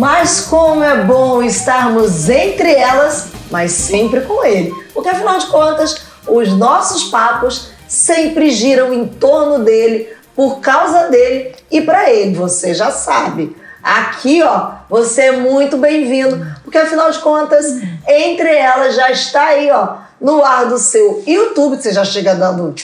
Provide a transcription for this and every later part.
Mas como é bom estarmos entre elas, mas sempre com Ele. Porque afinal de contas, os nossos papos sempre giram em torno dele, por causa dele e para ele. Você já sabe. Aqui, ó, você é muito bem-vindo, porque afinal de contas, entre elas já está aí, ó, no ar do seu YouTube, você já chega dando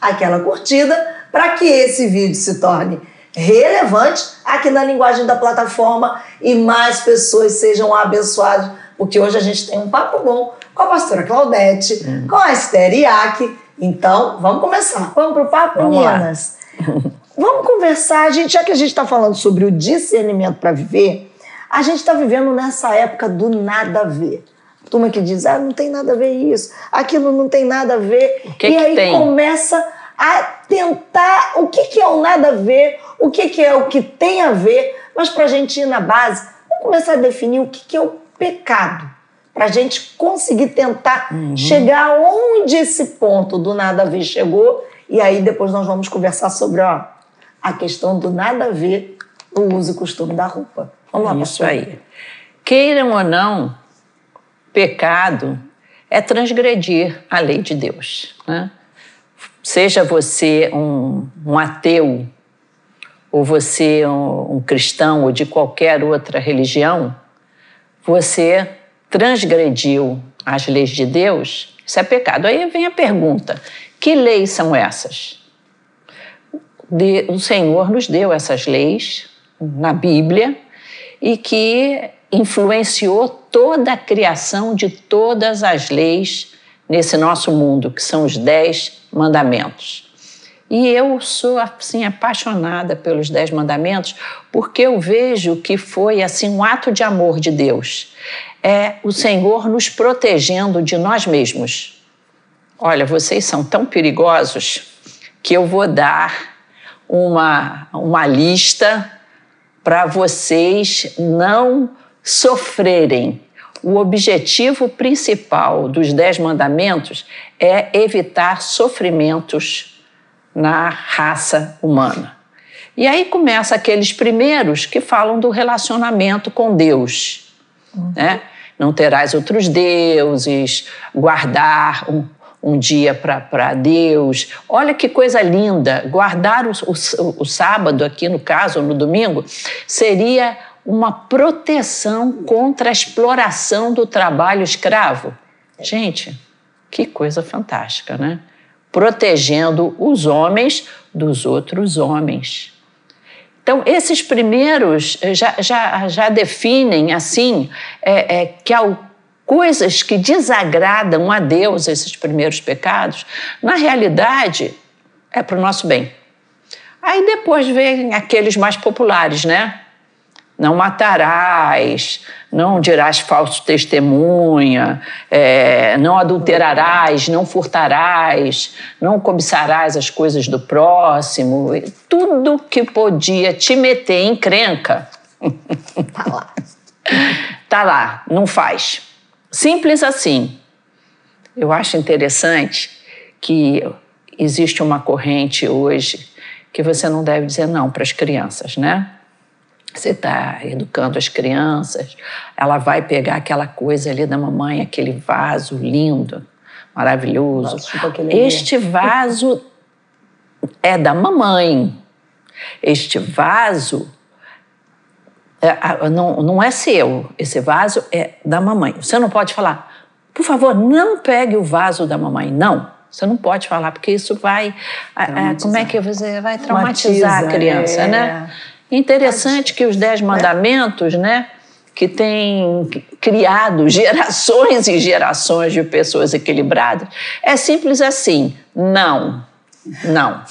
aquela curtida para que esse vídeo se torne relevante aqui na linguagem da plataforma e mais pessoas sejam abençoadas, porque hoje a gente tem um papo bom com a pastora Claudete, hum. com a Esther Iac. Então, vamos começar. Vamos pro papo, vamos meninas? vamos conversar, gente, já que a gente está falando sobre o discernimento para viver, a gente está vivendo nessa época do nada a ver. Turma que diz, ah, não tem nada a ver isso, aquilo não tem nada a ver. O que e que aí tem? começa a tentar o que, que é o nada a ver, o que, que é o que tem a ver, mas para a gente ir na base, vamos começar a definir o que, que é o pecado. Para a gente conseguir tentar Uhum. chegar onde esse ponto do nada a ver chegou, e aí depois nós vamos conversar sobre ó, a questão do nada a ver no uso e costume da roupa. Vamos lá, Isso pastor. aí. Queiram ou não, pecado é transgredir a lei de Deus. Né? Seja você um, um ateu, ou você um, um cristão, ou de qualquer outra religião, você transgrediu as leis de Deus, isso é pecado. Aí vem a pergunta: que leis são essas? De- o Senhor nos deu essas leis na Bíblia e que influenciou toda a criação de todas as leis nesse nosso mundo, que são os dez mandamentos. E eu sou assim apaixonada pelos dez mandamentos porque eu vejo que foi assim um ato de amor de Deus. É o Senhor nos protegendo de nós mesmos. Olha, vocês são tão perigosos que eu vou dar uma, uma lista para vocês não sofrerem. O objetivo principal dos Dez Mandamentos é evitar sofrimentos na raça humana. E aí começa aqueles primeiros que falam do relacionamento com Deus. Né? Não terás outros deuses, guardar um, um dia para Deus. Olha que coisa linda! Guardar o, o, o sábado, aqui no caso, ou no domingo, seria uma proteção contra a exploração do trabalho escravo. Gente, que coisa fantástica, né? Protegendo os homens dos outros homens. Então, esses primeiros já, já, já definem, assim, é, é, que há coisas que desagradam a Deus, esses primeiros pecados, na realidade, é para o nosso bem. Aí depois vem aqueles mais populares, né? Não matarás, não dirás falso testemunha, é, não adulterarás, não furtarás, não cobiçarás as coisas do próximo. Tudo que podia te meter em crenca. Tá lá. Tá lá, não faz. Simples assim. Eu acho interessante que existe uma corrente hoje que você não deve dizer não para as crianças, né? Você está educando as crianças, ela vai pegar aquela coisa ali da mamãe, aquele vaso lindo, maravilhoso. Este vaso é da mamãe. Este vaso é, não, não é seu, esse vaso é da mamãe. Você não pode falar, por favor, não pegue o vaso da mamãe. Não, você não pode falar, porque isso vai. a- como é que você vai traumatizar a criança, é. né? Interessante que os Dez Mandamentos, né? Que têm criado gerações e gerações de pessoas equilibradas, é simples assim: não, não.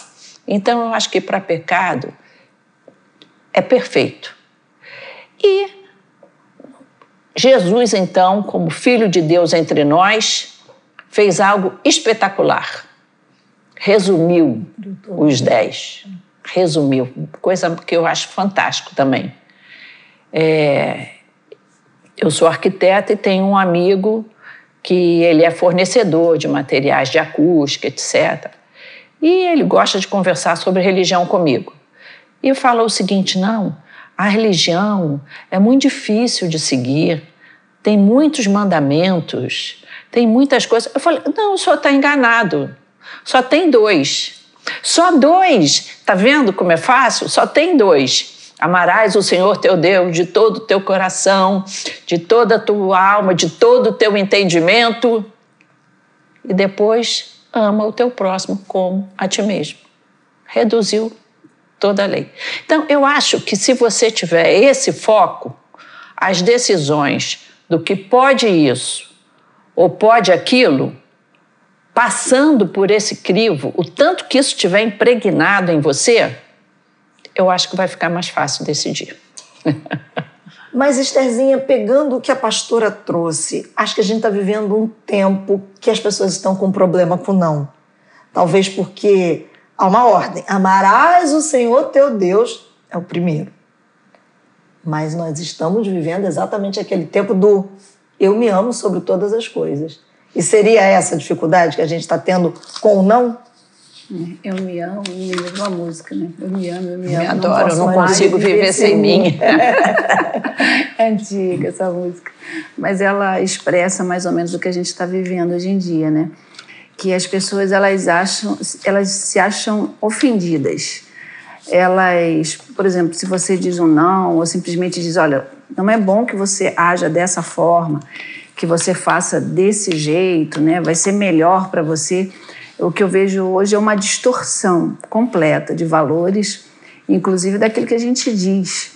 Então, eu acho que para pecado é perfeito. E Jesus, então, como Filho de Deus entre nós, fez algo espetacular. Resumiu os dez. Resumiu. Coisa que eu acho fantástico também. É, eu sou arquiteta e tenho um amigo que ele é fornecedor de materiais de acústica, etc. E ele gosta de conversar sobre religião comigo. E falou o seguinte: não, a religião é muito difícil de seguir, tem muitos mandamentos, tem muitas coisas. Eu falei: não, o senhor está enganado. Só tem dois. Só dois. Tá vendo como é fácil? Só tem dois. Amarás o Senhor teu Deus de todo o teu coração, de toda a tua alma, de todo o teu entendimento. E depois ama o teu próximo como a ti mesmo. Reduziu toda a lei. Então, eu acho que se você tiver esse foco, as decisões do que pode isso ou pode aquilo, passando por esse crivo, o tanto que isso estiver impregnado em você, eu acho que vai ficar mais fácil decidir. Mas, Estherzinha, pegando o que a pastora trouxe, acho que a gente está vivendo um tempo que as pessoas estão com problema com não. Talvez porque há uma ordem: amarás o Senhor teu Deus, é o primeiro. Mas nós estamos vivendo exatamente aquele tempo do eu me amo sobre todas as coisas. E seria essa a dificuldade que a gente está tendo com o não? Eu me amo, me lembro uma música, né? Eu me amo, eu me, amo. Me adoro, não, não consigo viver sem mim. é antiga essa música. Mas ela expressa mais ou menos o que a gente está vivendo hoje em dia, né? Que as pessoas elas acham, elas se acham ofendidas. Elas, por exemplo, se você diz um não ou simplesmente diz, olha, não é bom que você haja dessa forma, que você faça desse jeito, né? Vai ser melhor para você o que eu vejo hoje é uma distorção completa de valores, inclusive daquilo que a gente diz.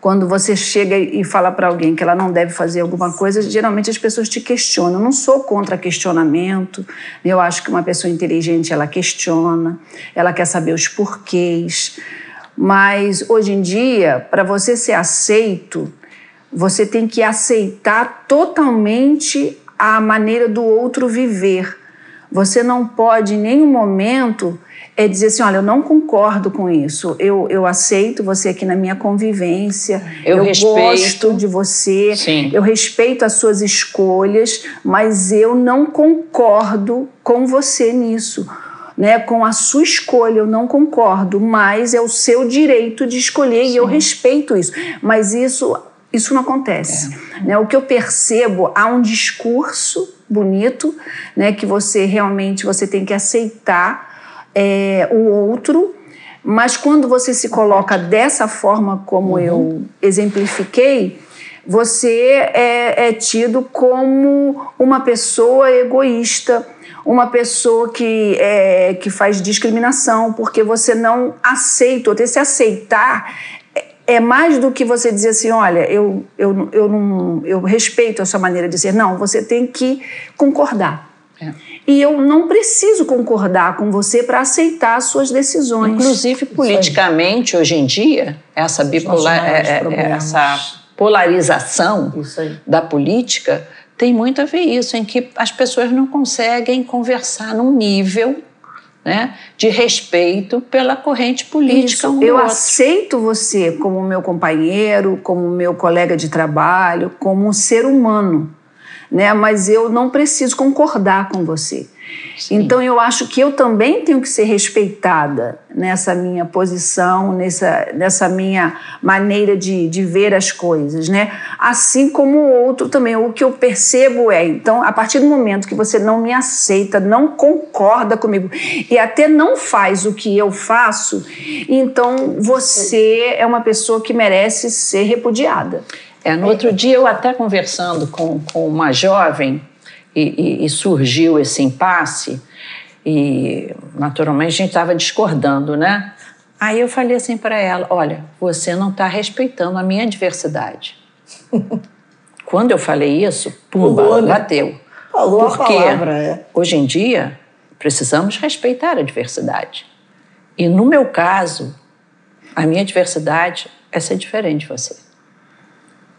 Quando você chega e fala para alguém que ela não deve fazer alguma coisa, geralmente as pessoas te questionam. Eu não sou contra questionamento. Eu acho que uma pessoa inteligente ela questiona, ela quer saber os porquês. Mas hoje em dia, para você ser aceito, você tem que aceitar totalmente a maneira do outro viver você não pode em nenhum momento é dizer assim, olha, eu não concordo com isso. Eu, eu aceito você aqui na minha convivência. Eu, eu respeito. gosto de você. Sim. Eu respeito as suas escolhas, mas eu não concordo com você nisso. Né, com a sua escolha, eu não concordo, mas é o seu direito de escolher Sim. e eu respeito isso. Mas isso, isso não acontece. É. Né, o que eu percebo, há um discurso bonito, né? Que você realmente você tem que aceitar é, o outro, mas quando você se coloca dessa forma como uhum. eu exemplifiquei, você é, é tido como uma pessoa egoísta, uma pessoa que, é, que faz discriminação, porque você não aceita, ou se aceitar é mais do que você dizer assim, olha, eu, eu, eu, não, eu respeito a sua maneira de ser. Não, você tem que concordar. É. E eu não preciso concordar com você para aceitar as suas decisões. Inclusive, politicamente, hoje em dia, essa, bipolar, é, é, é essa polarização da política tem muito a ver isso, em que as pessoas não conseguem conversar num nível né, de respeito pela corrente política. Um eu aceito você como meu companheiro, como meu colega de trabalho, como um ser humano, né? Mas eu não preciso concordar com você. Sim. Então eu acho que eu também tenho que ser respeitada nessa minha posição, nessa, nessa minha maneira de, de ver as coisas, né? Assim como o outro também. O que eu percebo é, então, a partir do momento que você não me aceita, não concorda comigo e até não faz o que eu faço, então você é uma pessoa que merece ser repudiada. É, no outro dia eu até conversando com, com uma jovem e, e, e surgiu esse impasse e naturalmente a gente estava discordando, né? Aí eu falei assim para ela: olha, você não está respeitando a minha diversidade. Quando eu falei isso, pumba, Pulou, né? bateu. Falou Porque a palavra, é. hoje em dia precisamos respeitar a diversidade. E no meu caso, a minha diversidade é ser diferente de você.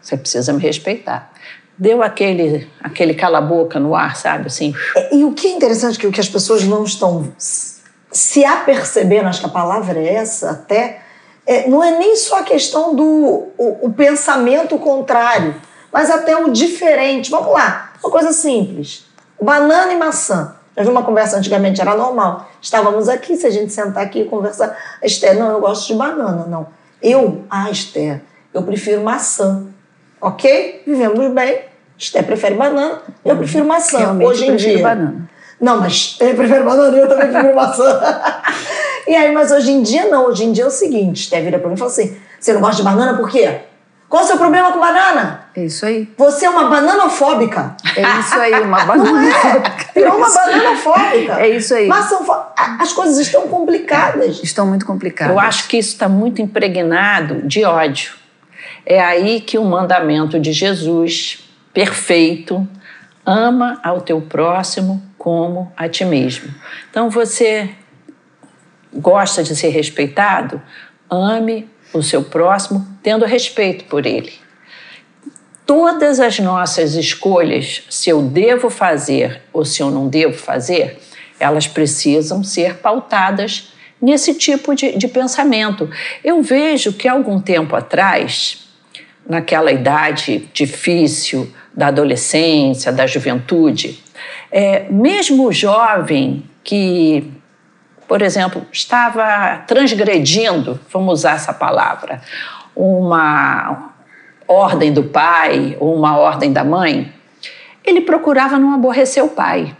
Você precisa me respeitar deu aquele, aquele cala-boca no ar, sabe? Assim. É, e o que é interessante que o que as pessoas não estão se apercebendo, acho que a palavra é essa até, é, não é nem só a questão do o, o, pensamento contrário, mas até o diferente. Vamos lá, uma coisa simples: banana e maçã. Já vi uma conversa antigamente, era normal. Estávamos aqui, se a gente sentar aqui e conversar. Esther, não, eu gosto de banana, não. Eu, ah, Esther, eu prefiro maçã. Ok? Vivemos bem. Esther prefere banana, eu prefiro maçã. Realmente Hoje em eu prefiro dia. banana. Não, mas ele prefere banana, eu também prefiro maçã. e aí, mas hoje em dia não. Hoje em dia é o seguinte: Esther vira pra mim e fala assim: você não gosta de banana por quê? Qual o seu problema com banana? É isso aí. Você é uma bananofóbica. É isso aí, uma Não banana. é? Virou uma bananofóbica. É isso aí. Maçãfó- a- As coisas estão complicadas. Estão muito complicadas. Eu acho que isso está muito impregnado de ódio. É aí que o mandamento de Jesus, perfeito, ama ao teu próximo como a ti mesmo. Então você gosta de ser respeitado? Ame o seu próximo tendo respeito por ele. Todas as nossas escolhas, se eu devo fazer ou se eu não devo fazer, elas precisam ser pautadas nesse tipo de, de pensamento. Eu vejo que algum tempo atrás, naquela idade difícil da adolescência, da juventude, é, mesmo o jovem que, por exemplo, estava transgredindo, vamos usar essa palavra, uma ordem do pai ou uma ordem da mãe, ele procurava não aborrecer o pai.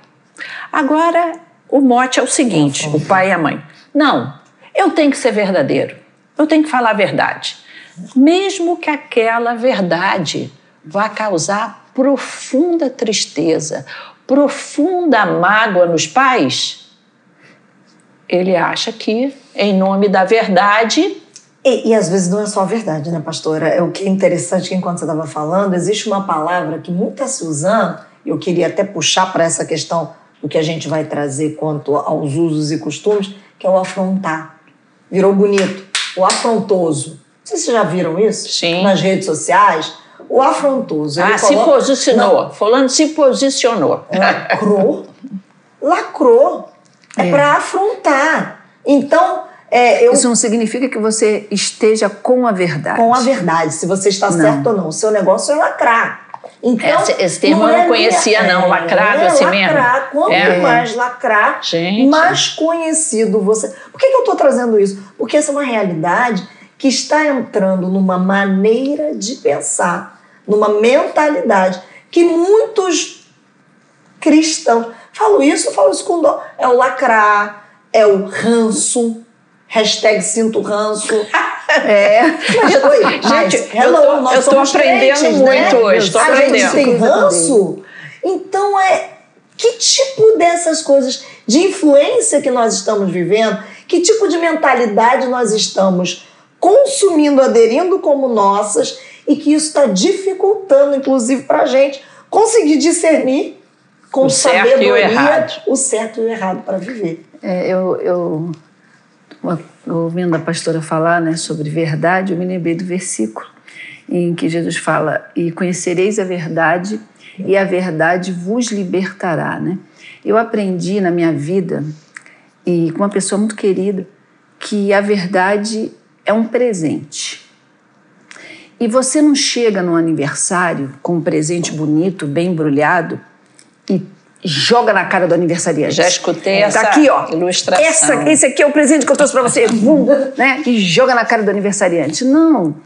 Agora, o mote é o seguinte: o pai e a mãe. Não, eu tenho que ser verdadeiro, eu tenho que falar a verdade. Mesmo que aquela verdade vá causar profunda tristeza, profunda mágoa nos pais, ele acha que, em nome da verdade, E, e às vezes não é só a verdade, né, pastora? É o que é interessante que enquanto você estava falando, existe uma palavra que muito está se usando, eu queria até puxar para essa questão do que a gente vai trazer quanto aos usos e costumes, que é o afrontar. Virou bonito. O afrontoso. Não se vocês já viram isso Sim. nas redes sociais. O afrontoso. ah, se coloca- posicionou. Fulano se posicionou. Lacrou. Lacrou. É, É. para afrontar. Então, é, eu Isso não significa que você esteja com a verdade. com a verdade, se você está Não. certo ou não. O seu negócio é lacrar. Então, Esse- esse termo eu não é conhecia, não. Lacrado é, assim lacrar. mesmo? Quanto É. mais lacrar, Gente. mais conhecido você. Por que, que eu estou trazendo isso? Porque essa é uma realidade que está entrando numa maneira de pensar, numa mentalidade que muitos cristãos. Falo isso, eu falo isso com dó. É o lacrar, é o ranço. Hashtag sinto ranço. É. Mas, oi, mas, Gente, hello, eu tô- nós eu tô somos aprendendo crentes, muito né? hoje, tô A aprendendo. gente tem ranço. Então, é que tipo dessas coisas de influência que nós estamos vivendo, que tipo de mentalidade nós estamos consumindo, aderindo como nossas, e que isso está dificultando, inclusive, para a gente conseguir discernir com O sabedoria o certo e o errado para viver. É, eu, eu, ouvindo a pastora falar né, sobre verdade, eu me lembrei do versículo em que Jesus fala: E conhecereis a verdade, e a verdade vos libertará. Né? Eu aprendi na minha vida, e com uma pessoa muito querida, que a verdade é um presente. E você não chega no aniversário com um presente bonito, bem embrulhado, e joga na cara do aniversariante. Já escutei Tá essa aqui, ó. ilustração. Essa, esse aqui é o presente que eu trouxe para você. Vum, né? E joga na cara do aniversariante. Não.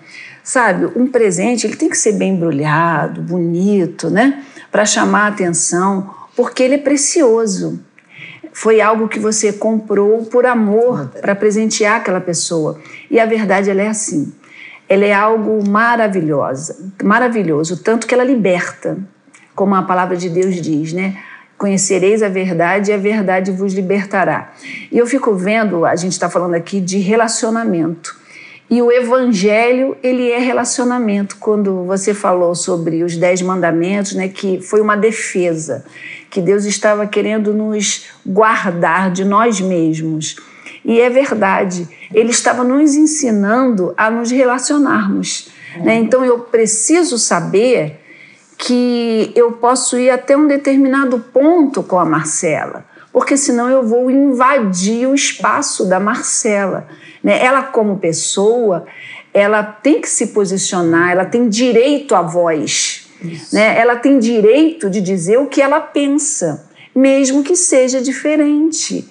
Sabe, um presente ele tem que ser bem embrulhado, bonito, né? Para chamar a atenção, porque ele é precioso. Foi algo que você comprou por amor para presentear aquela pessoa. E a verdade ela é assim. Ela é algo maravilhosa, maravilhoso, tanto que ela liberta, como a palavra de Deus diz, né? Conhecereis a verdade e a verdade vos libertará. E eu fico vendo, a gente está falando aqui de relacionamento. E o evangelho, ele é relacionamento. Quando você falou sobre os dez mandamentos, né, que foi uma defesa, que Deus estava querendo nos guardar de nós mesmos. E é verdade, ele estava nos ensinando a nos relacionarmos. Né? Então eu preciso saber que eu posso ir até um determinado ponto com a Marcela, porque senão eu vou invadir o espaço da Marcela. Né? Ela, como pessoa, ela tem que se posicionar, ela tem direito à voz, né? ela tem direito de dizer o que ela pensa, mesmo que seja diferente.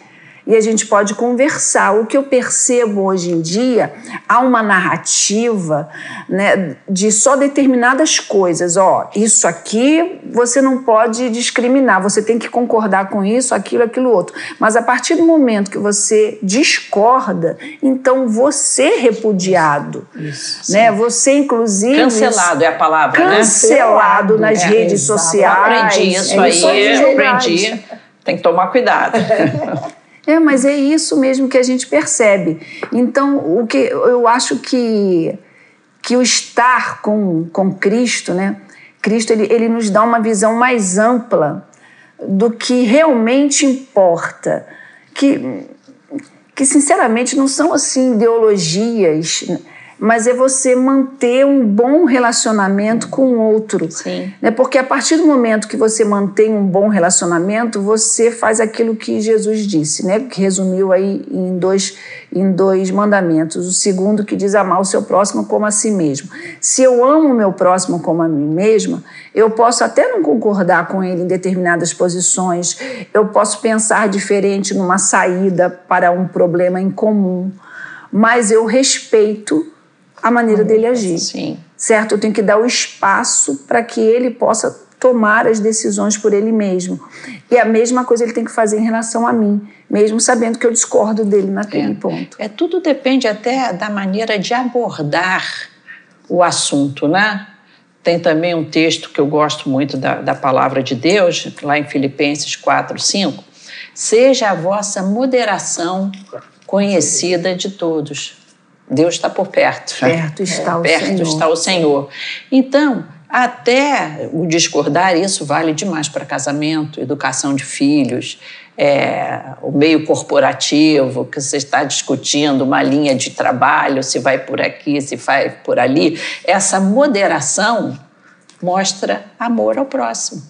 E a gente pode conversar. O que eu percebo hoje em dia, há uma narrativa né, de só determinadas coisas. Ó, isso aqui você não pode discriminar, você tem que concordar com isso, aquilo, aquilo outro. Mas a partir do momento que você discorda, então você é repudiado. Isso, né? Você, inclusive. Cancelado é a palavra, cancelado né? Cancelado nas é, redes sociais. Eu aprendi isso é aí, eu aprendi. Tem que tomar cuidado. É, mas é isso mesmo que a gente percebe. Então, o que eu acho que, que o estar com, com Cristo, né? Cristo ele, ele nos dá uma visão mais ampla do que realmente importa. Que, que sinceramente não são assim ideologias mas é você manter um bom relacionamento com o outro. Sim. Né? Porque a partir do momento que você mantém um bom relacionamento, você faz aquilo que Jesus disse, né? que resumiu aí em dois, em dois mandamentos. O segundo que diz amar o seu próximo como a si mesmo. Se eu amo o meu próximo como a mim mesma, eu posso até não concordar com ele em determinadas posições, eu posso pensar diferente numa saída para um problema em comum, mas eu respeito a maneira dele agir. Sim. Certo? Eu tenho que dar o espaço para que ele possa tomar as decisões por ele mesmo. E a mesma coisa ele tem que fazer em relação a mim, mesmo sabendo que eu discordo dele naquele é. ponto. É tudo depende até da maneira de abordar o assunto, né? Tem também um texto que eu gosto muito da, da palavra de Deus, lá em Filipenses 4, 5. Seja a vossa moderação conhecida de todos. Deus está por perto. Perto está o perto Senhor. Perto está o Senhor. Então, até o discordar, isso vale demais para casamento, educação de filhos, é, o meio corporativo, que você está discutindo uma linha de trabalho, se vai por aqui, se vai por ali. Essa moderação mostra amor ao próximo.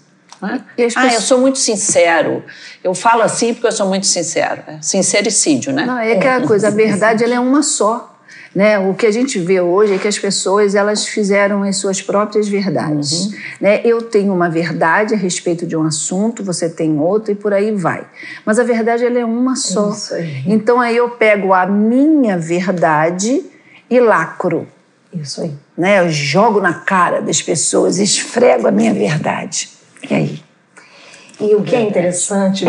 Né? Ah, eu sou muito sincero. Eu falo assim porque eu sou muito sincero. É sincericídio, né? Não, é aquela coisa, a verdade ela é uma só. Né? O que a gente vê hoje é que as pessoas elas fizeram as suas próprias verdades. Uhum. Né? Eu tenho uma verdade a respeito de um assunto, você tem outra e por aí vai. Mas a verdade ela é uma só. Aí. Então aí eu pego a minha verdade e lacro. Isso aí. Né? Eu jogo na cara das pessoas, esfrego a minha verdade. E aí? E o que é interessante,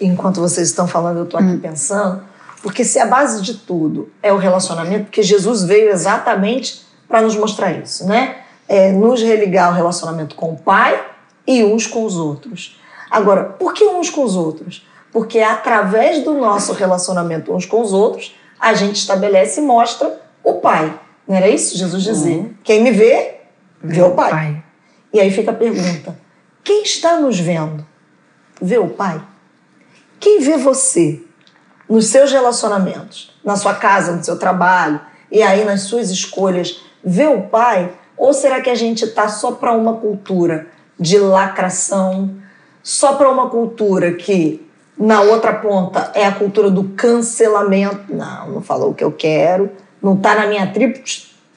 enquanto vocês estão falando, eu estou aqui hum. pensando porque se a base de tudo é o relacionamento, porque Jesus veio exatamente para nos mostrar isso, né? É nos religar o relacionamento com o Pai e uns com os outros. Agora, por que uns com os outros? Porque é através do nosso relacionamento uns com os outros, a gente estabelece e mostra o Pai. Não era isso Jesus dizia? Uhum. Quem me vê, vê o pai. pai. E aí fica a pergunta: quem está nos vendo? Vê o Pai? Quem vê você? Nos seus relacionamentos, na sua casa, no seu trabalho e aí nas suas escolhas, vê o pai? Ou será que a gente está só para uma cultura de lacração, só para uma cultura que na outra ponta é a cultura do cancelamento? Não, não falou o que eu quero, não está na minha tribo,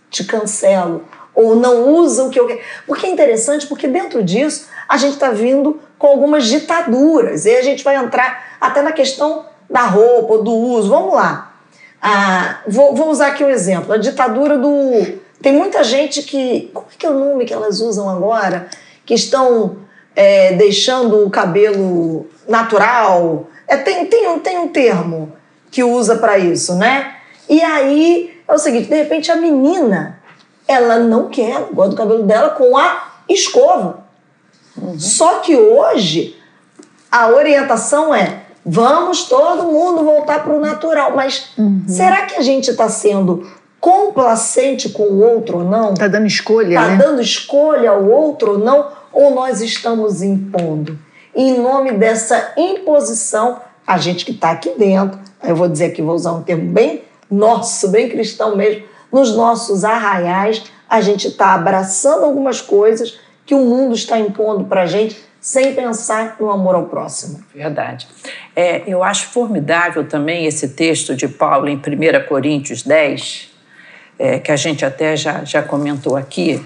te cancelo. Ou não usa o que eu quero. Porque é interessante, porque dentro disso a gente está vindo com algumas ditaduras. E a gente vai entrar até na questão da roupa, do uso. Vamos lá. Ah, vou, vou usar aqui um exemplo. A ditadura do. Tem muita gente que. Como é que é o nome que elas usam agora? Que estão é, deixando o cabelo natural. É, tem, tem, um, tem um termo que usa para isso, né? E aí é o seguinte: de repente a menina, ela não quer, gosta do cabelo dela com a escova. Uhum. Só que hoje a orientação é Vamos todo mundo voltar para o natural. Mas uhum. será que a gente está sendo complacente com o outro ou não? Está dando escolha, Está né? dando escolha ao outro ou não? Ou nós estamos impondo? E em nome dessa imposição, a gente que está aqui dentro, eu vou dizer aqui, vou usar um termo bem nosso, bem cristão mesmo, nos nossos arraiais, a gente está abraçando algumas coisas que o mundo está impondo para a gente sem pensar no amor ao próximo. Verdade. É, eu acho formidável também esse texto de Paulo em 1 Coríntios 10, é, que a gente até já, já comentou aqui,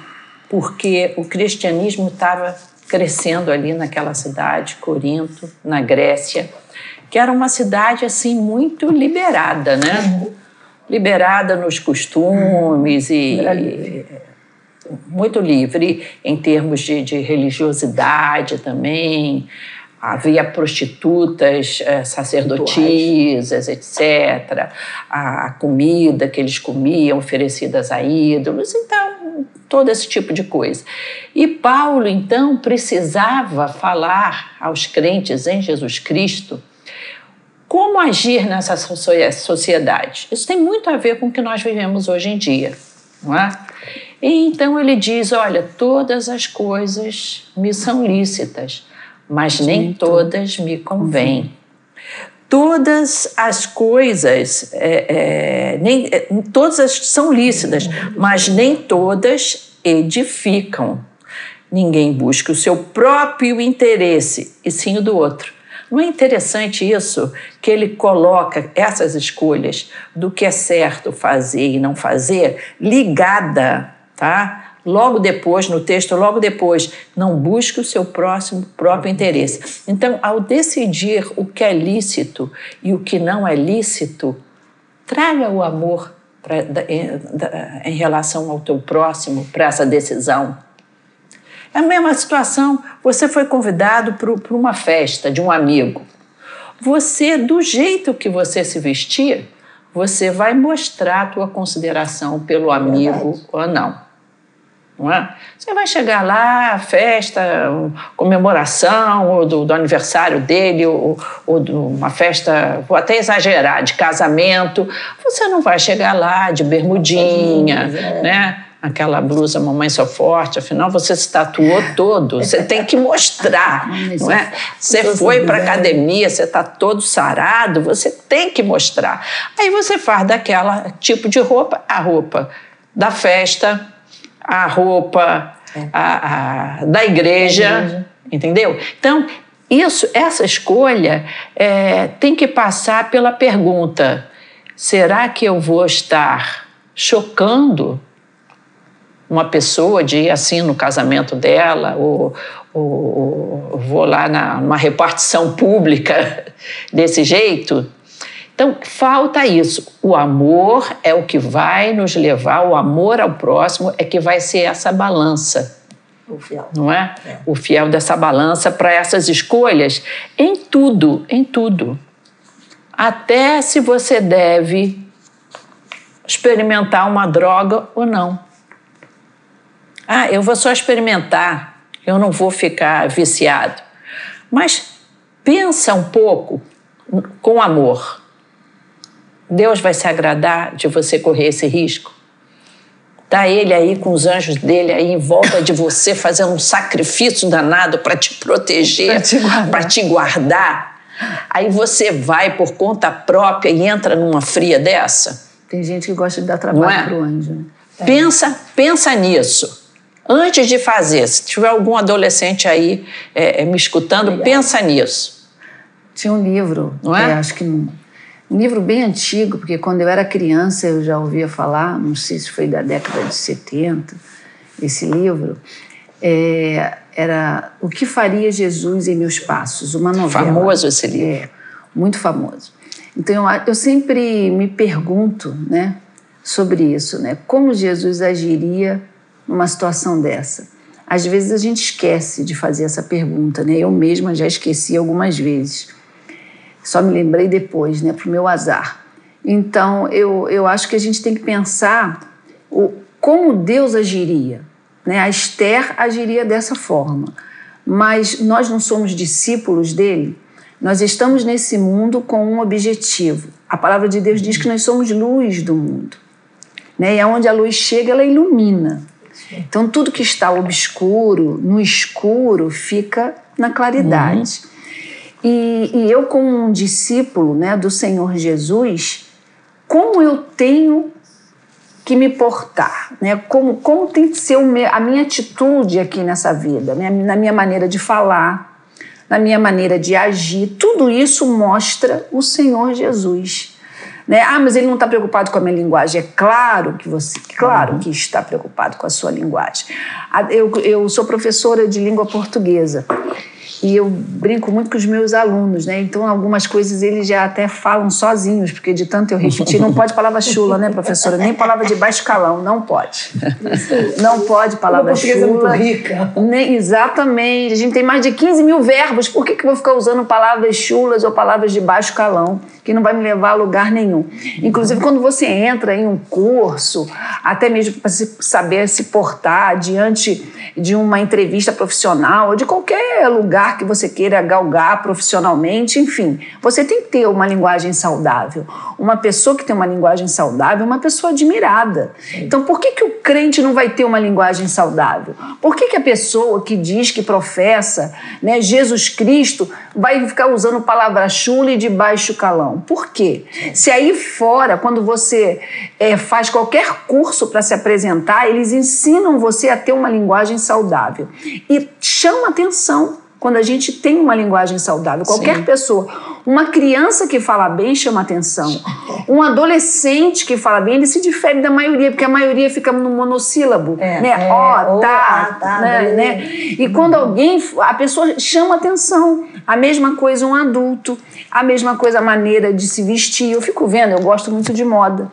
porque o cristianismo estava crescendo ali naquela cidade, Corinto, na Grécia, que era uma cidade assim muito liberada, né? Uhum. Liberada nos costumes uhum. e muito livre em termos de, de religiosidade também havia prostitutas eh, sacerdotisas, etc. A comida que eles comiam oferecidas a ídolos, então todo esse tipo de coisa. E Paulo então precisava falar aos crentes em Jesus Cristo como agir nessa sociedade. Isso tem muito a ver com o que nós vivemos hoje em dia, não é? E então ele diz: olha, todas as coisas me são lícitas mas nem todas me convêm. Todas as coisas, é, é, nem, é, todas as são lícitas, mas nem todas edificam. Ninguém busca o seu próprio interesse, e sim o do outro. Não é interessante isso que ele coloca essas escolhas do que é certo fazer e não fazer ligada, tá? Logo depois, no texto, logo depois, não busque o seu próximo próprio interesse. Então, ao decidir o que é lícito e o que não é lícito, traga o amor pra, em, em relação ao teu próximo para essa decisão. É a mesma situação, você foi convidado para uma festa de um amigo. Você, do jeito que você se vestir, você vai mostrar a tua consideração pelo amigo Verdade. ou não não é? Você vai chegar lá, festa, comemoração ou do, do aniversário dele, ou, ou de uma festa, vou até exagerar, de casamento. Você não vai chegar lá de bermudinha, é. né? Aquela blusa Mamãe Sou Forte, afinal você se tatuou todo, você tem que mostrar, não é? Você foi para academia, você está todo sarado, você tem que mostrar. Aí você faz daquela tipo de roupa a roupa da festa, a roupa é. a, a, da igreja, igreja, entendeu? Então, isso, essa escolha é, tem que passar pela pergunta: será que eu vou estar chocando uma pessoa de ir assim no casamento dela, ou, ou, ou vou lá na, numa repartição pública desse jeito? Então, falta isso. O amor é o que vai nos levar, o amor ao próximo é que vai ser essa balança. O fiel. Não é? é. O fiel dessa balança para essas escolhas em tudo, em tudo. Até se você deve experimentar uma droga ou não. Ah, eu vou só experimentar, eu não vou ficar viciado. Mas pensa um pouco com amor Deus vai se agradar de você correr esse risco? Tá ele aí com os anjos dele aí em volta de você, fazendo um sacrifício danado para te proteger, para te, te, guardar. Aí você vai por conta própria e entra numa fria dessa? Tem gente que gosta de dar trabalho é? para o anjo. Né? É. Pensa, pensa nisso. Antes de fazer, se tiver algum adolescente aí é, é me escutando, pensa nisso. Tinha um livro, não é? acho que um livro bem antigo, porque quando eu era criança eu já ouvia falar, não sei se foi da década de 70, esse livro. É, era O que Faria Jesus em Meus Passos, uma novela. Famoso esse livro. É, muito famoso. Então eu, eu sempre me pergunto né, sobre isso, né? como Jesus agiria numa situação dessa. Às vezes a gente esquece de fazer essa pergunta, né? Eu mesma já esqueci algumas vezes. Só me lembrei depois, né, para o meu azar. Então, eu, eu acho que a gente tem que pensar o, como Deus agiria. Né? A Esther agiria dessa forma. Mas nós não somos discípulos dele, nós estamos nesse mundo com um objetivo. A palavra de Deus diz que nós somos luz do mundo. Né? E aonde a luz chega, ela ilumina. Então, tudo que está obscuro, no escuro, fica na claridade. Uhum. E, e eu, como um discípulo né, do Senhor Jesus, como eu tenho que me portar, né? Como, como tem que ser a minha atitude aqui nessa vida, né? na minha maneira de falar, na minha maneira de agir, tudo isso mostra o Senhor Jesus. Né? Ah, mas ele não está preocupado com a minha linguagem. É claro que você, claro que está preocupado com a sua linguagem. Eu, eu sou professora de língua portuguesa e eu brinco muito com os meus alunos, né? Então, algumas coisas eles já até falam sozinhos, porque de tanto eu repetir, não pode palavra chula, né, professora? Nem palavra de baixo calão, não pode. Não pode palavra chula. É muito rica. Nem, exatamente. A gente tem mais de 15 mil verbos, por que, que eu vou ficar usando palavras chulas ou palavras de baixo calão? Que não vai me levar a lugar nenhum. Inclusive, quando você entra em um curso, até mesmo para saber se portar diante de uma entrevista profissional, ou de qualquer lugar que você queira galgar profissionalmente, enfim, você tem que ter uma linguagem saudável. Uma pessoa que tem uma linguagem saudável é uma pessoa admirada. Então, por que, que o crente não vai ter uma linguagem saudável? Por que, que a pessoa que diz que professa né, Jesus Cristo vai ficar usando palavra chula e de baixo calão? Por quê? Se aí fora, quando você é, faz qualquer curso para se apresentar, eles ensinam você a ter uma linguagem saudável. E chama atenção quando a gente tem uma linguagem saudável. Qualquer Sim. pessoa, uma criança que fala bem chama atenção. Um adolescente que fala bem, ele se difere da maioria, porque a maioria fica no monossílabo, é, né? É, ó, oh, tá, tá, né, né? E quando alguém, a pessoa chama atenção. A mesma coisa um adulto, a mesma coisa a maneira de se vestir. Eu fico vendo, eu gosto muito de moda.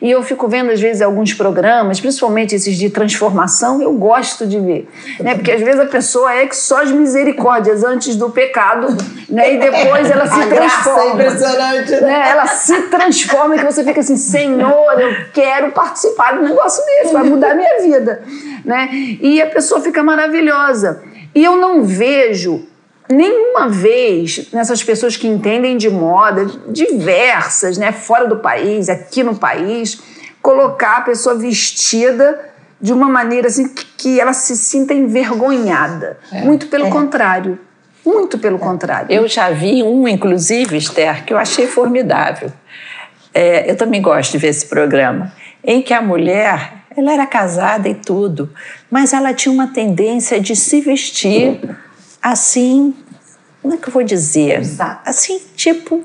E eu fico vendo, às vezes, alguns programas, principalmente esses de transformação, eu gosto de ver. Né? Porque às vezes a pessoa é que só as misericórdias antes do pecado, né? e depois ela se a transforma. É impressionante, né? né? Ela se transforma e que você fica assim, Senhor, eu quero participar um negócio desse, vai mudar a minha vida. Né? E a pessoa fica maravilhosa. E eu não vejo nenhuma vez nessas pessoas que entendem de moda, diversas, né, fora do país, aqui no país, colocar a pessoa vestida de uma maneira assim que, que ela se sinta envergonhada. É, Muito pelo é. contrário. Muito pelo é. contrário. Eu já vi um, inclusive, Esther, que eu achei formidável. É, eu também gosto de ver esse programa, em que a mulher, ela era casada e tudo, mas ela tinha uma tendência de se vestir assim, como é que eu vou dizer? Exato. Assim, tipo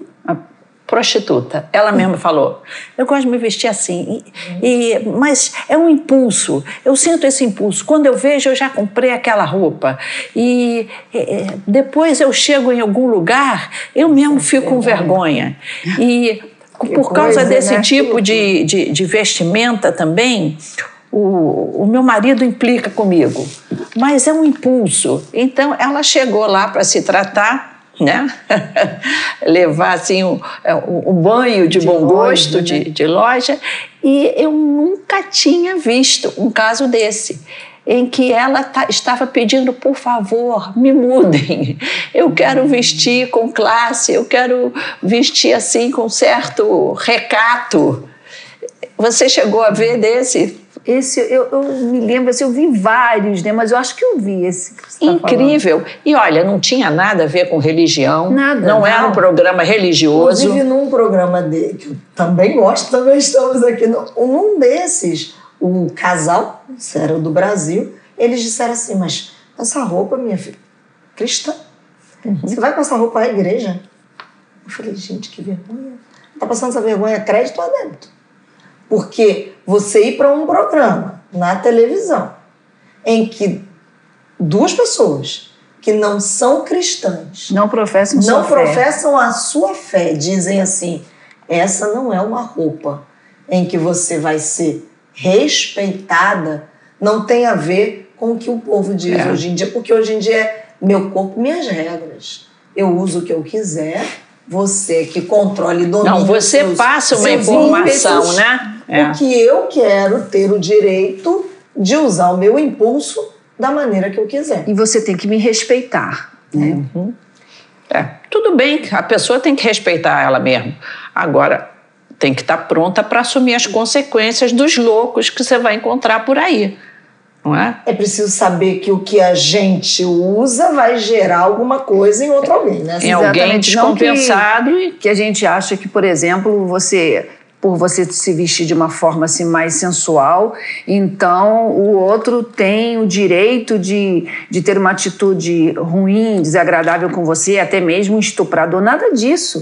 prostituta. Ela mesma falou: eu gosto de me vestir assim, e, e, mas é um impulso. Eu sinto esse impulso. Quando eu vejo, eu já comprei aquela roupa. E, e depois eu chego em algum lugar, eu mesmo fico com vergonha. E por causa coisa, desse né? tipo de, de, de vestimenta também, o, o meu marido implica comigo, mas é um impulso. Então ela chegou lá para se tratar, né? levar assim um, é, um, banho de, de bom loja, gosto né? de, de loja e eu nunca tinha visto um caso desse em que ela estava pedindo, por favor, me mudem. Eu quero vestir com classe, eu quero vestir assim com certo recato. Você chegou a ver desse? Esse eu, eu, me lembro, assim, eu vi vários, né? Mas eu acho que eu vi esse. Que você tá Incrível. Tá e olha, não tinha nada a ver com religião. Nada. Não, não. era um programa religioso. Inclusive, num programa de, que eu também gosto, também estamos aqui. Num desses, o casal, era do Brasil, eles disseram assim: Mas essa roupa, minha filha, cristã, uhum. você vai com essa roupa à igreja? Eu falei: Gente, que vergonha. Tá passando essa vergonha crédito ou débito? Porque você ir para um programa na televisão em que duas pessoas que não são cristãs, não professam, não professam fé. a sua fé, dizem assim: essa não é uma roupa em que você vai ser respeitada, não tem a ver com o que o povo diz é. hoje em dia, porque hoje em dia é meu corpo, minhas regras. Eu uso o que eu quiser, você que controle e domina. Não, você seus, passa uma informação, né? É. Porque eu quero ter o direito de usar o meu impulso da maneira que eu quiser. E você tem que me respeitar. Né? Uhum. É, tudo bem, a pessoa tem que respeitar ela mesma. Agora, tem que estar pronta para assumir as consequências dos loucos que você vai encontrar por aí. Não é? é preciso saber que o que a gente usa vai gerar alguma coisa em outro alguém, né? Em alguém descompensado. Que, que a gente acha que, por exemplo, você por você se vestir de uma forma assim mais sensual, então o outro tem o direito de, de ter uma atitude ruim, desagradável com você, até mesmo estuprador, nada disso.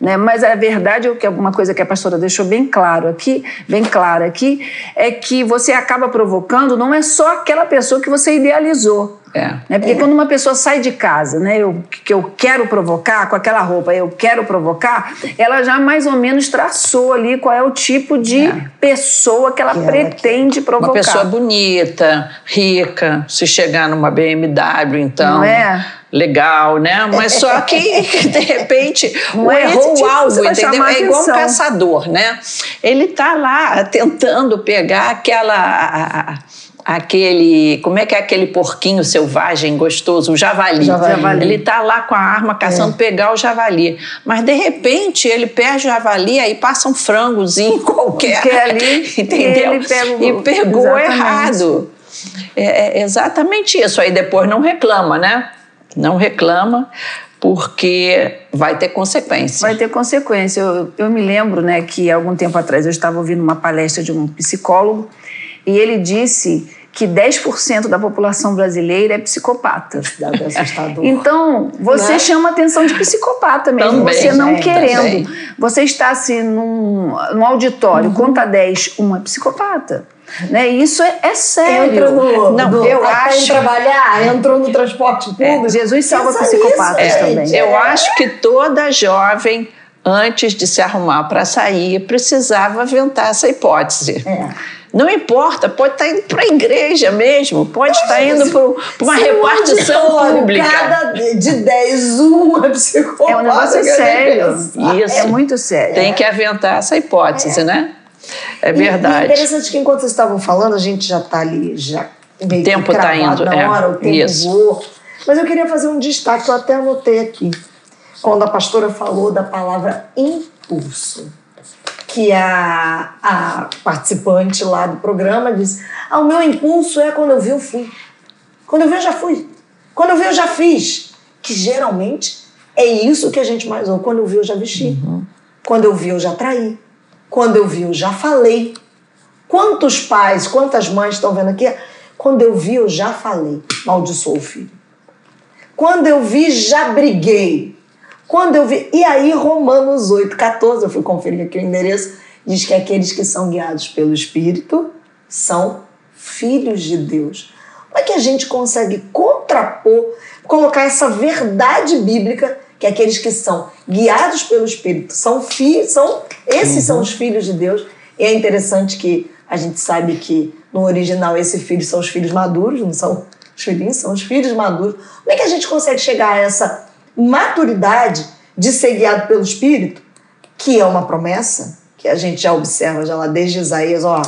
Né? Mas a verdade é que alguma coisa que a pastora deixou bem claro aqui, bem clara aqui, é que você acaba provocando não é só aquela pessoa que você idealizou, É. Né? Porque quando uma pessoa sai de casa, né, eu, que eu quero provocar, com aquela roupa, eu quero provocar, ela já mais ou menos traçou ali qual é o tipo de pessoa que ela Que ela pretende provocar. Uma pessoa bonita, rica, se chegar numa BMW, então. Não é? Legal, né? Mas só que, de repente, Não o é errou tipo o alvo, entendeu? É igual um caçador, né? Ele tá lá tentando pegar aquela. a- a- aquele. Como é que é aquele porquinho selvagem gostoso? O javali. Javali. Ele tá lá com a arma caçando É. pegar o javali. Mas de repente ele perde o javali, aí passa um frangozinho qualquer. Que ali, entendeu? ele pega o- e pegou Exatamente. errado. É, é exatamente isso. Aí depois não reclama, né? Não reclama, porque vai ter consequência. Vai ter consequência. Eu, eu me lembro né, que algum tempo atrás eu estava ouvindo uma palestra de um psicólogo e ele disse que 10% da população brasileira é psicopata. Assustador. Então, você Né? chama atenção de psicopata mesmo, Também, você não gente, querendo. também. Você está assim num, num auditório, conta 10, um é psicopata. Né? E Isso é, é sério. Entra no, Não, no, eu acho- trabalhar, entrou no transporte público. Jesus salva Pensa psicopatas nisso, também. gente. Eu É. acho que toda jovem, antes de se arrumar para sair, precisava aventar essa hipótese. É. Não importa, pode estar indo para a igreja mesmo, pode estar indo para uma Se um repartição pública. Cada de 10, um é psicopata. É um negócio sério. Isso. É muito sério. Tem que aventar essa hipótese, né? É E- E, verdade. interessante que enquanto vocês estavam falando, a gente já está ali, já meio O tempo que tá indo, na é, hora, o tempo isso. voa. Mas eu queria fazer um destaque, que eu até anotei aqui, quando a pastora falou da palavra impulso. Que a, a participante lá do programa disse: Ah, o meu impulso é quando eu vi, eu fui. Quando eu vi, eu já fui. Quando eu vi, eu já fiz. Que geralmente é isso que a gente mais ouve. Quando eu vi, eu já vesti. Quando eu vi, eu já traí. Quando eu vi, eu já falei. Quantos pais, quantas mães estão vendo aqui? Quando eu vi, eu já falei. Maldiçoou o filho. Quando eu vi, já briguei. Quando eu vi. E aí, Romanos 8, 14, eu fui conferir aqui o endereço, diz que aqueles que são guiados pelo Espírito são filhos de Deus. Como é que a gente consegue contrapor, colocar essa verdade bíblica que aqueles que são guiados pelo Espírito são filhos, são esses são os filhos de Deus. E é interessante que a gente sabe que no original esses filhos são os filhos maduros, não são os filhinhos, são os filhos maduros. Como é que a gente consegue chegar a essa maturidade de ser guiado pelo Espírito, que é uma promessa que a gente já observa já lá desde Isaías, ó,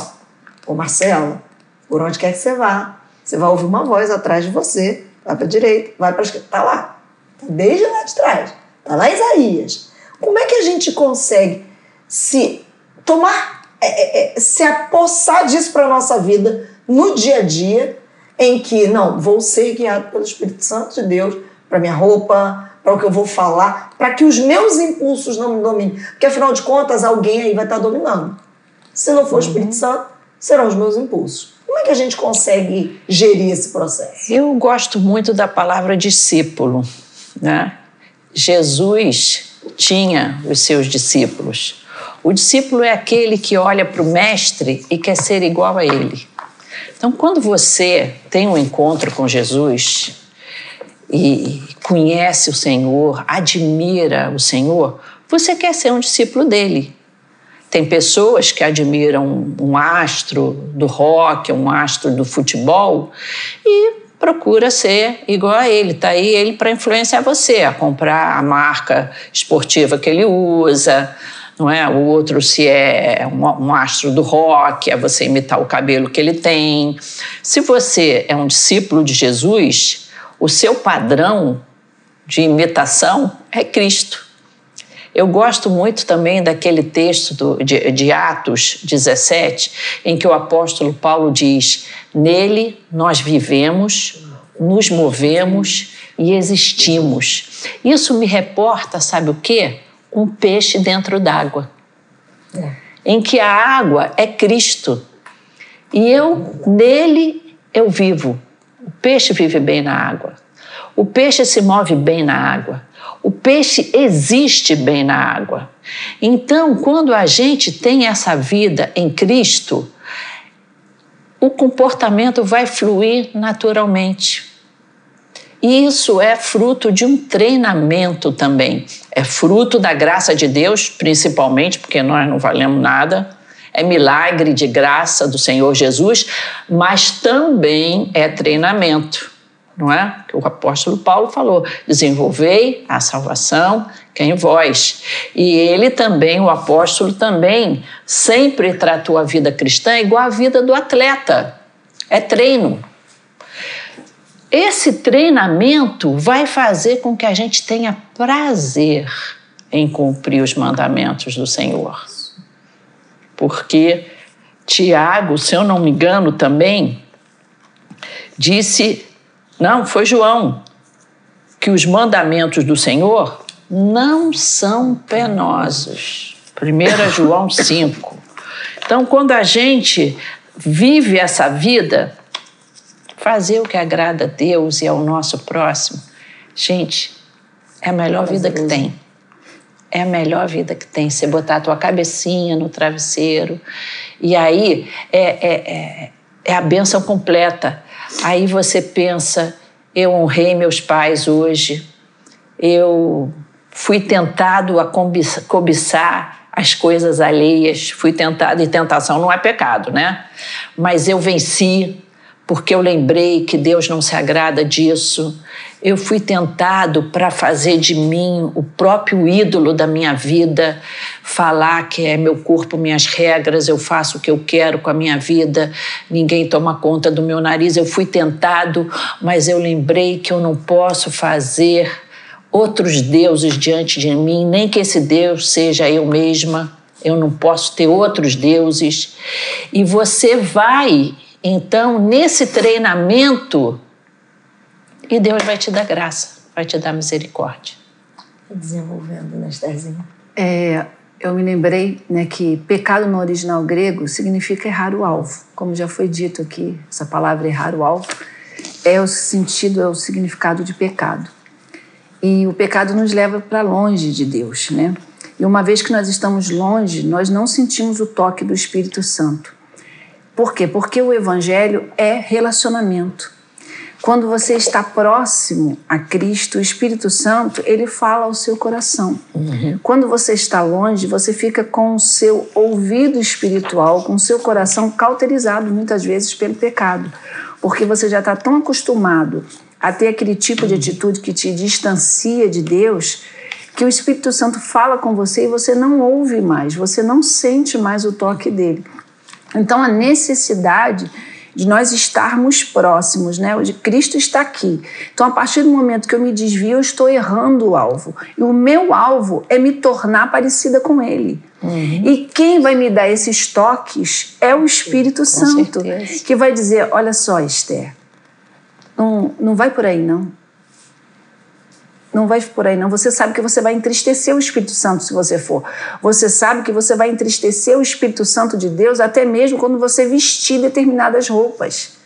ô Marcelo, por onde quer que você vá, você vai ouvir uma voz atrás de você, vai para direita, vai para esquerda, tá lá, tá desde lá de trás, tá lá Isaías. Como é que a gente consegue se tomar, é, é, é, se apossar disso para nossa vida no dia a dia, em que não vou ser guiado pelo Espírito Santo de Deus para minha roupa, para o que eu vou falar, para que os meus impulsos não me dominem, porque afinal de contas alguém aí vai estar dominando. Se não for o Espírito Santo, serão os meus impulsos. Como é que a gente consegue gerir esse processo? Eu gosto muito da palavra discípulo. Né? Jesus tinha os seus discípulos. O discípulo é aquele que olha para o mestre e quer ser igual a ele. Então, quando você tem um encontro com Jesus e conhece o Senhor, admira o Senhor, você quer ser um discípulo dele. Tem pessoas que admiram um astro do rock, um astro do futebol e procura ser igual a ele. Tá aí ele para influenciar você a comprar a marca esportiva que ele usa, não é? O outro se é um astro do rock, é você imitar o cabelo que ele tem. Se você é um discípulo de Jesus, o seu padrão de imitação é Cristo. Eu gosto muito também daquele texto do, de, de, Atos 17, em que o apóstolo Paulo diz: Nele nós vivemos, nos movemos e existimos. Isso me reporta, sabe o quê? Um peixe dentro d'água, é. em que a água é Cristo. E eu, nele, eu vivo. O peixe vive bem na água. O peixe se move bem na água. O peixe existe bem na água. Então, quando a gente tem essa vida em Cristo, o comportamento vai fluir naturalmente. Isso é fruto de um treinamento também. É fruto da graça de Deus, principalmente, porque nós não valemos nada. É milagre de graça do Senhor Jesus, mas também é treinamento, não é? Que o apóstolo Paulo falou: desenvolvei a salvação que é em vós. E ele também, o apóstolo também, sempre tratou a vida cristã igual à vida do atleta. É treino. Esse treinamento vai fazer com que a gente tenha prazer em cumprir os mandamentos do Senhor. Porque Tiago, se eu não me engano também, disse, não, foi João, que os mandamentos do Senhor não são penosos. 1 João 5. Então, quando a gente vive essa vida, fazer o que agrada a Deus e ao nosso próximo, gente, é a melhor vida que tem. É a melhor vida que tem. Você botar a tua cabecinha no travesseiro. E aí é, é, é, é a benção completa. Aí você pensa, eu honrei meus pais hoje, eu fui tentado a cobiçar as coisas alheias, fui tentado, e tentação não é pecado, né? Mas eu venci, porque eu lembrei que Deus não se agrada disso. Eu fui tentado para fazer de mim o próprio ídolo da minha vida, falar que é meu corpo, minhas regras, eu faço o que eu quero com a minha vida, ninguém toma conta do meu nariz. Eu fui tentado, mas eu lembrei que eu não posso fazer outros deuses diante de mim, nem que esse Deus seja eu mesma. Eu não posso ter outros deuses. E você vai então, nesse treinamento, e Deus vai te dar graça, vai te dar misericórdia. Desenvolvendo, né, Estherzinha? É, eu me lembrei né, que pecado no original grego significa errar o alvo. Como já foi dito aqui, essa palavra errar o alvo é o sentido, é o significado de pecado. E o pecado nos leva para longe de Deus, né? E uma vez que nós estamos longe, nós não sentimos o toque do Espírito Santo. Por quê? Porque o evangelho é relacionamento. Quando você está próximo a Cristo, o Espírito Santo, ele fala ao seu coração. Uhum. Quando você está longe, você fica com o seu ouvido espiritual, com o seu coração cauterizado muitas vezes pelo pecado, porque você já está tão acostumado a ter aquele tipo de atitude que te distancia de Deus, que o Espírito Santo fala com você e você não ouve mais, você não sente mais o toque dele. Então, a necessidade de nós estarmos próximos, né? De Cristo está aqui. Então, a partir do momento que eu me desvio, eu estou errando o alvo. E o meu alvo é me tornar parecida com Ele. Uhum. E quem vai me dar esses toques é o Espírito com Santo, certeza. que vai dizer: olha só, Esther, não, não vai por aí, não. Não vai por aí, não. Você sabe que você vai entristecer o Espírito Santo se você for. Você sabe que você vai entristecer o Espírito Santo de Deus até mesmo quando você vestir determinadas roupas.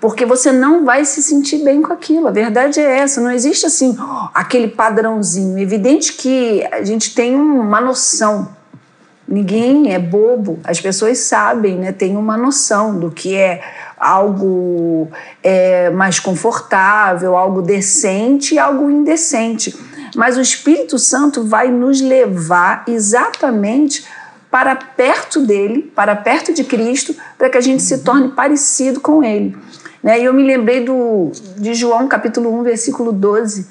Porque você não vai se sentir bem com aquilo. A verdade é essa. Não existe assim aquele padrãozinho. Evidente que a gente tem uma noção. Ninguém é bobo. As pessoas sabem, né? Tem uma noção do que é algo é, mais confortável, algo decente e algo indecente. Mas o Espírito Santo vai nos levar exatamente para perto dele, para perto de Cristo, para que a gente se torne parecido com ele. Né? E eu me lembrei do, de João capítulo 1, versículo 12,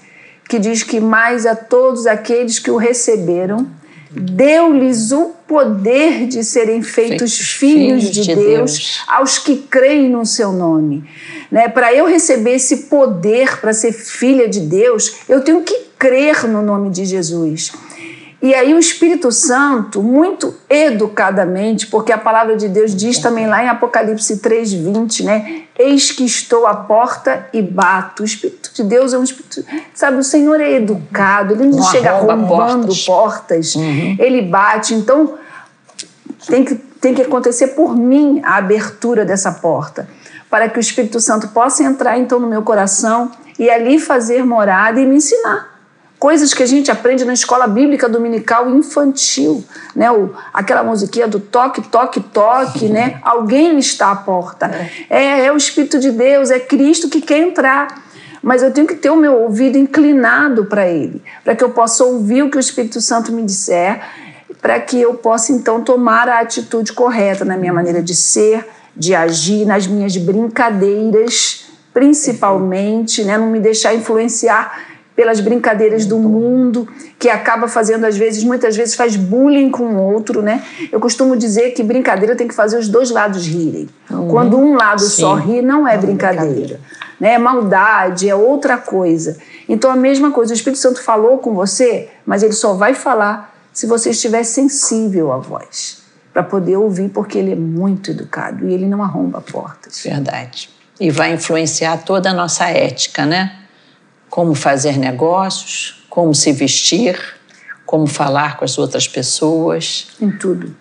que diz que mais a todos aqueles que o receberam, deu-lhes o poder de serem feitos, feitos filhos, de, de Deus, Deus, aos que creem no seu nome. Né? Para eu receber esse poder para ser filha de Deus, eu tenho que crer no nome de Jesus. E aí o Espírito Santo, muito educadamente, porque a palavra de Deus diz também lá em Apocalipse 3:20, né? Eis que estou à porta e bato. O Espírito de Deus é um espírito, sabe, o Senhor é educado, ele não, chega arrombando portas, portas uhum. ele bate. Então tem que tem que acontecer por mim a abertura dessa porta, para que o Espírito Santo possa entrar então no meu coração e ali fazer morada e me ensinar coisas que a gente aprende na escola bíblica dominical infantil, né? O, aquela musiquinha do toque, toque, toque, né? Alguém está à porta. É. é, o Espírito de Deus, é Cristo que quer entrar. mas eu tenho que ter o meu ouvido inclinado para Ele, para que eu possa ouvir o que o Espírito Santo me disser, para que eu possa então tomar a atitude correta na minha maneira de ser, de agir, nas minhas brincadeiras, principalmente, né? não me deixar influenciar pelas brincadeiras do mundo, que acaba fazendo, às vezes, muitas vezes faz bullying com o outro, né? Eu costumo dizer que brincadeira tem que fazer os dois lados rirem. Uhum. Quando um lado Sim. só ri, não é, brincadeira. brincadeira. Né? É maldade, é outra coisa. Então, a mesma coisa, o Espírito Santo falou com você, mas ele só vai falar se você estiver sensível à voz, para poder ouvir, porque ele é muito educado e ele não arromba portas. Verdade. E vai influenciar toda a nossa ética, né? Como fazer negócios, como se vestir, como falar com as outras pessoas. Em tudo.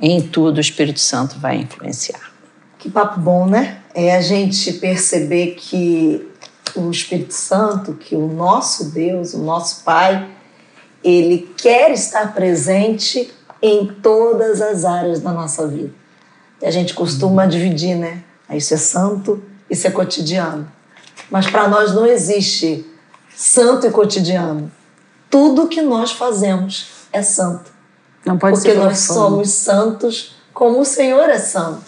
Em tudo o Espírito Santo vai influenciar. Que papo bom, né? É a gente perceber que o Espírito Santo, que o nosso Deus, o nosso Pai, ele quer estar presente em todas as áreas da nossa vida. E a gente costuma dividir, né? Isso é santo, isso é cotidiano. Mas para nós não existe santo e cotidiano. Tudo que nós fazemos é santo. Não pode Porque ser nós somos santos como o Senhor é santo.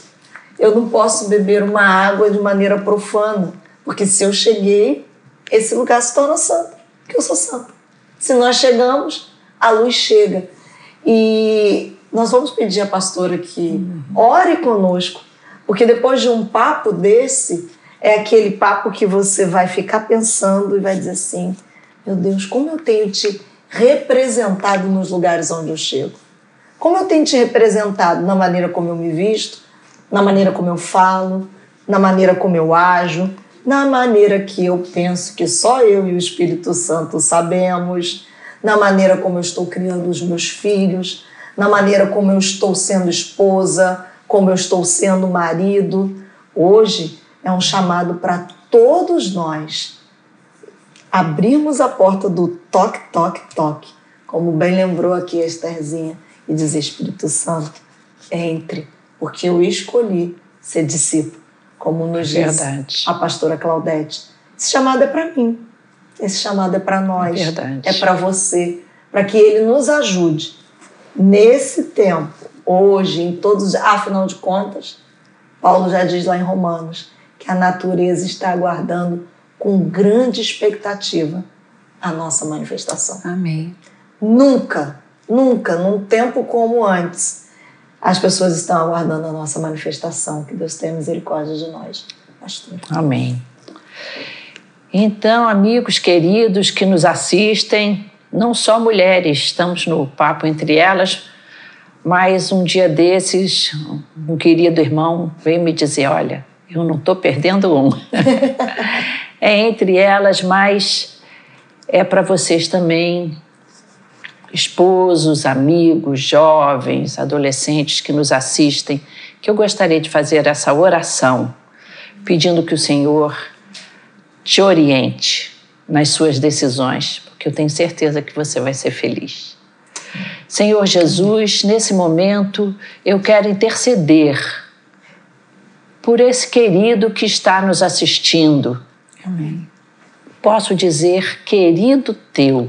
Eu não posso beber uma água de maneira profana, porque se eu cheguei, esse lugar se torna santo, porque eu sou santo. Se nós chegamos, a luz chega. E nós vamos pedir à pastora que ore conosco, porque depois de um papo desse, é aquele papo que você vai ficar pensando e vai dizer assim: meu Deus, como eu tenho te representado nos lugares onde eu chego? Como eu tenho te representado na maneira como eu me visto, na maneira como eu falo, na maneira como eu ajo, na maneira que eu penso que só eu e o Espírito Santo sabemos, na maneira como eu estou criando os meus filhos, na maneira como eu estou sendo esposa, como eu estou sendo marido. Hoje é um chamado para todos nós abrirmos a porta do toque, toque, toque, como bem lembrou aqui a Estherzinha, e dizer: Espírito Santo, entre, porque eu escolhi ser discípulo, como nos Verdade. diz a pastora Claudete. Esse chamado é para mim, esse chamado é para nós, Verdade. é para você, para que ele nos ajude nesse tempo, hoje, em todos, afinal de contas, Paulo já diz lá em Romanos que a natureza está aguardando com grande expectativa a nossa manifestação. Amém. Nunca, nunca, num tempo como antes, as pessoas estão aguardando a nossa manifestação. Que Deus tenha misericórdia de nós. Pastor. Amém. Então, amigos queridos que nos assistem, não só mulheres, estamos no papo entre elas, mas um dia desses, um querido irmão veio me dizer: Olha, eu não estou perdendo um. é entre elas, mas é para vocês também, esposos, amigos, jovens, adolescentes que nos assistem, que eu gostaria de fazer essa oração, pedindo que o Senhor te oriente nas suas decisões, porque eu tenho certeza que você vai ser feliz. Senhor Jesus, nesse momento eu quero interceder por esse querido que está nos assistindo. Amém. Posso dizer, querido teu,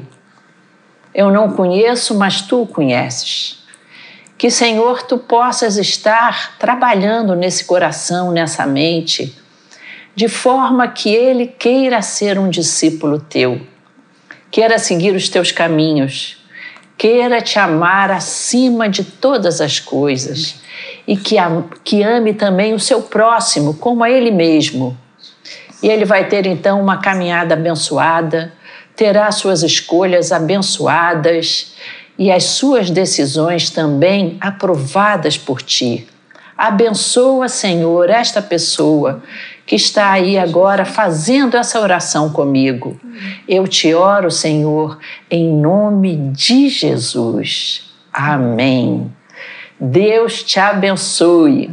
eu não conheço, mas tu o conheces. Que, Senhor, tu possas estar trabalhando nesse coração, nessa mente, de forma que ele queira ser um discípulo teu, queira seguir os teus caminhos, queira te amar acima de todas as coisas e que, que ame também o seu próximo como a ele mesmo. E ele vai ter então uma caminhada abençoada, terá suas escolhas abençoadas e as suas decisões também aprovadas por ti. Abençoa, Senhor, esta pessoa que está aí agora fazendo essa oração comigo. Eu te oro, Senhor, em nome de Jesus. Amém. Deus te abençoe.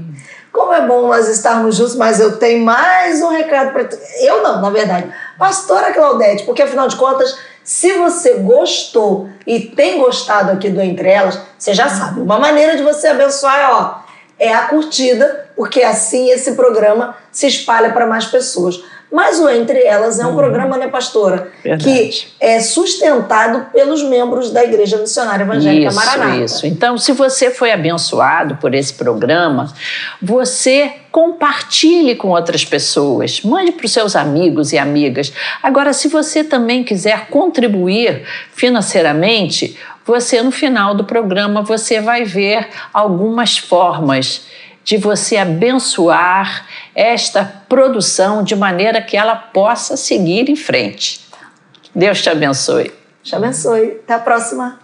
Como é bom nós estarmos juntos, mas eu tenho mais um recado para Eu não, na verdade. Pastora Claudete, porque afinal de contas, se você gostou e tem gostado aqui do Entre Elas, você já sabe. Uma maneira de você abençoar é, ó, é a curtida, porque assim esse programa se espalha para mais pessoas. Mas o Entre Elas é um uhum. programa, né, pastora? Verdade. Que é sustentado pelos membros da Igreja Missionária Evangélica isso, Maranata. Isso, Então, se você foi abençoado por esse programa, você compartilhe com outras pessoas, mande para os seus amigos e amigas. Agora, se você também quiser contribuir financeiramente, você no final do programa você vai ver algumas formas de você abençoar esta produção de maneira que ela possa seguir em frente. Deus te abençoe. Te abençoe. Até a próxima.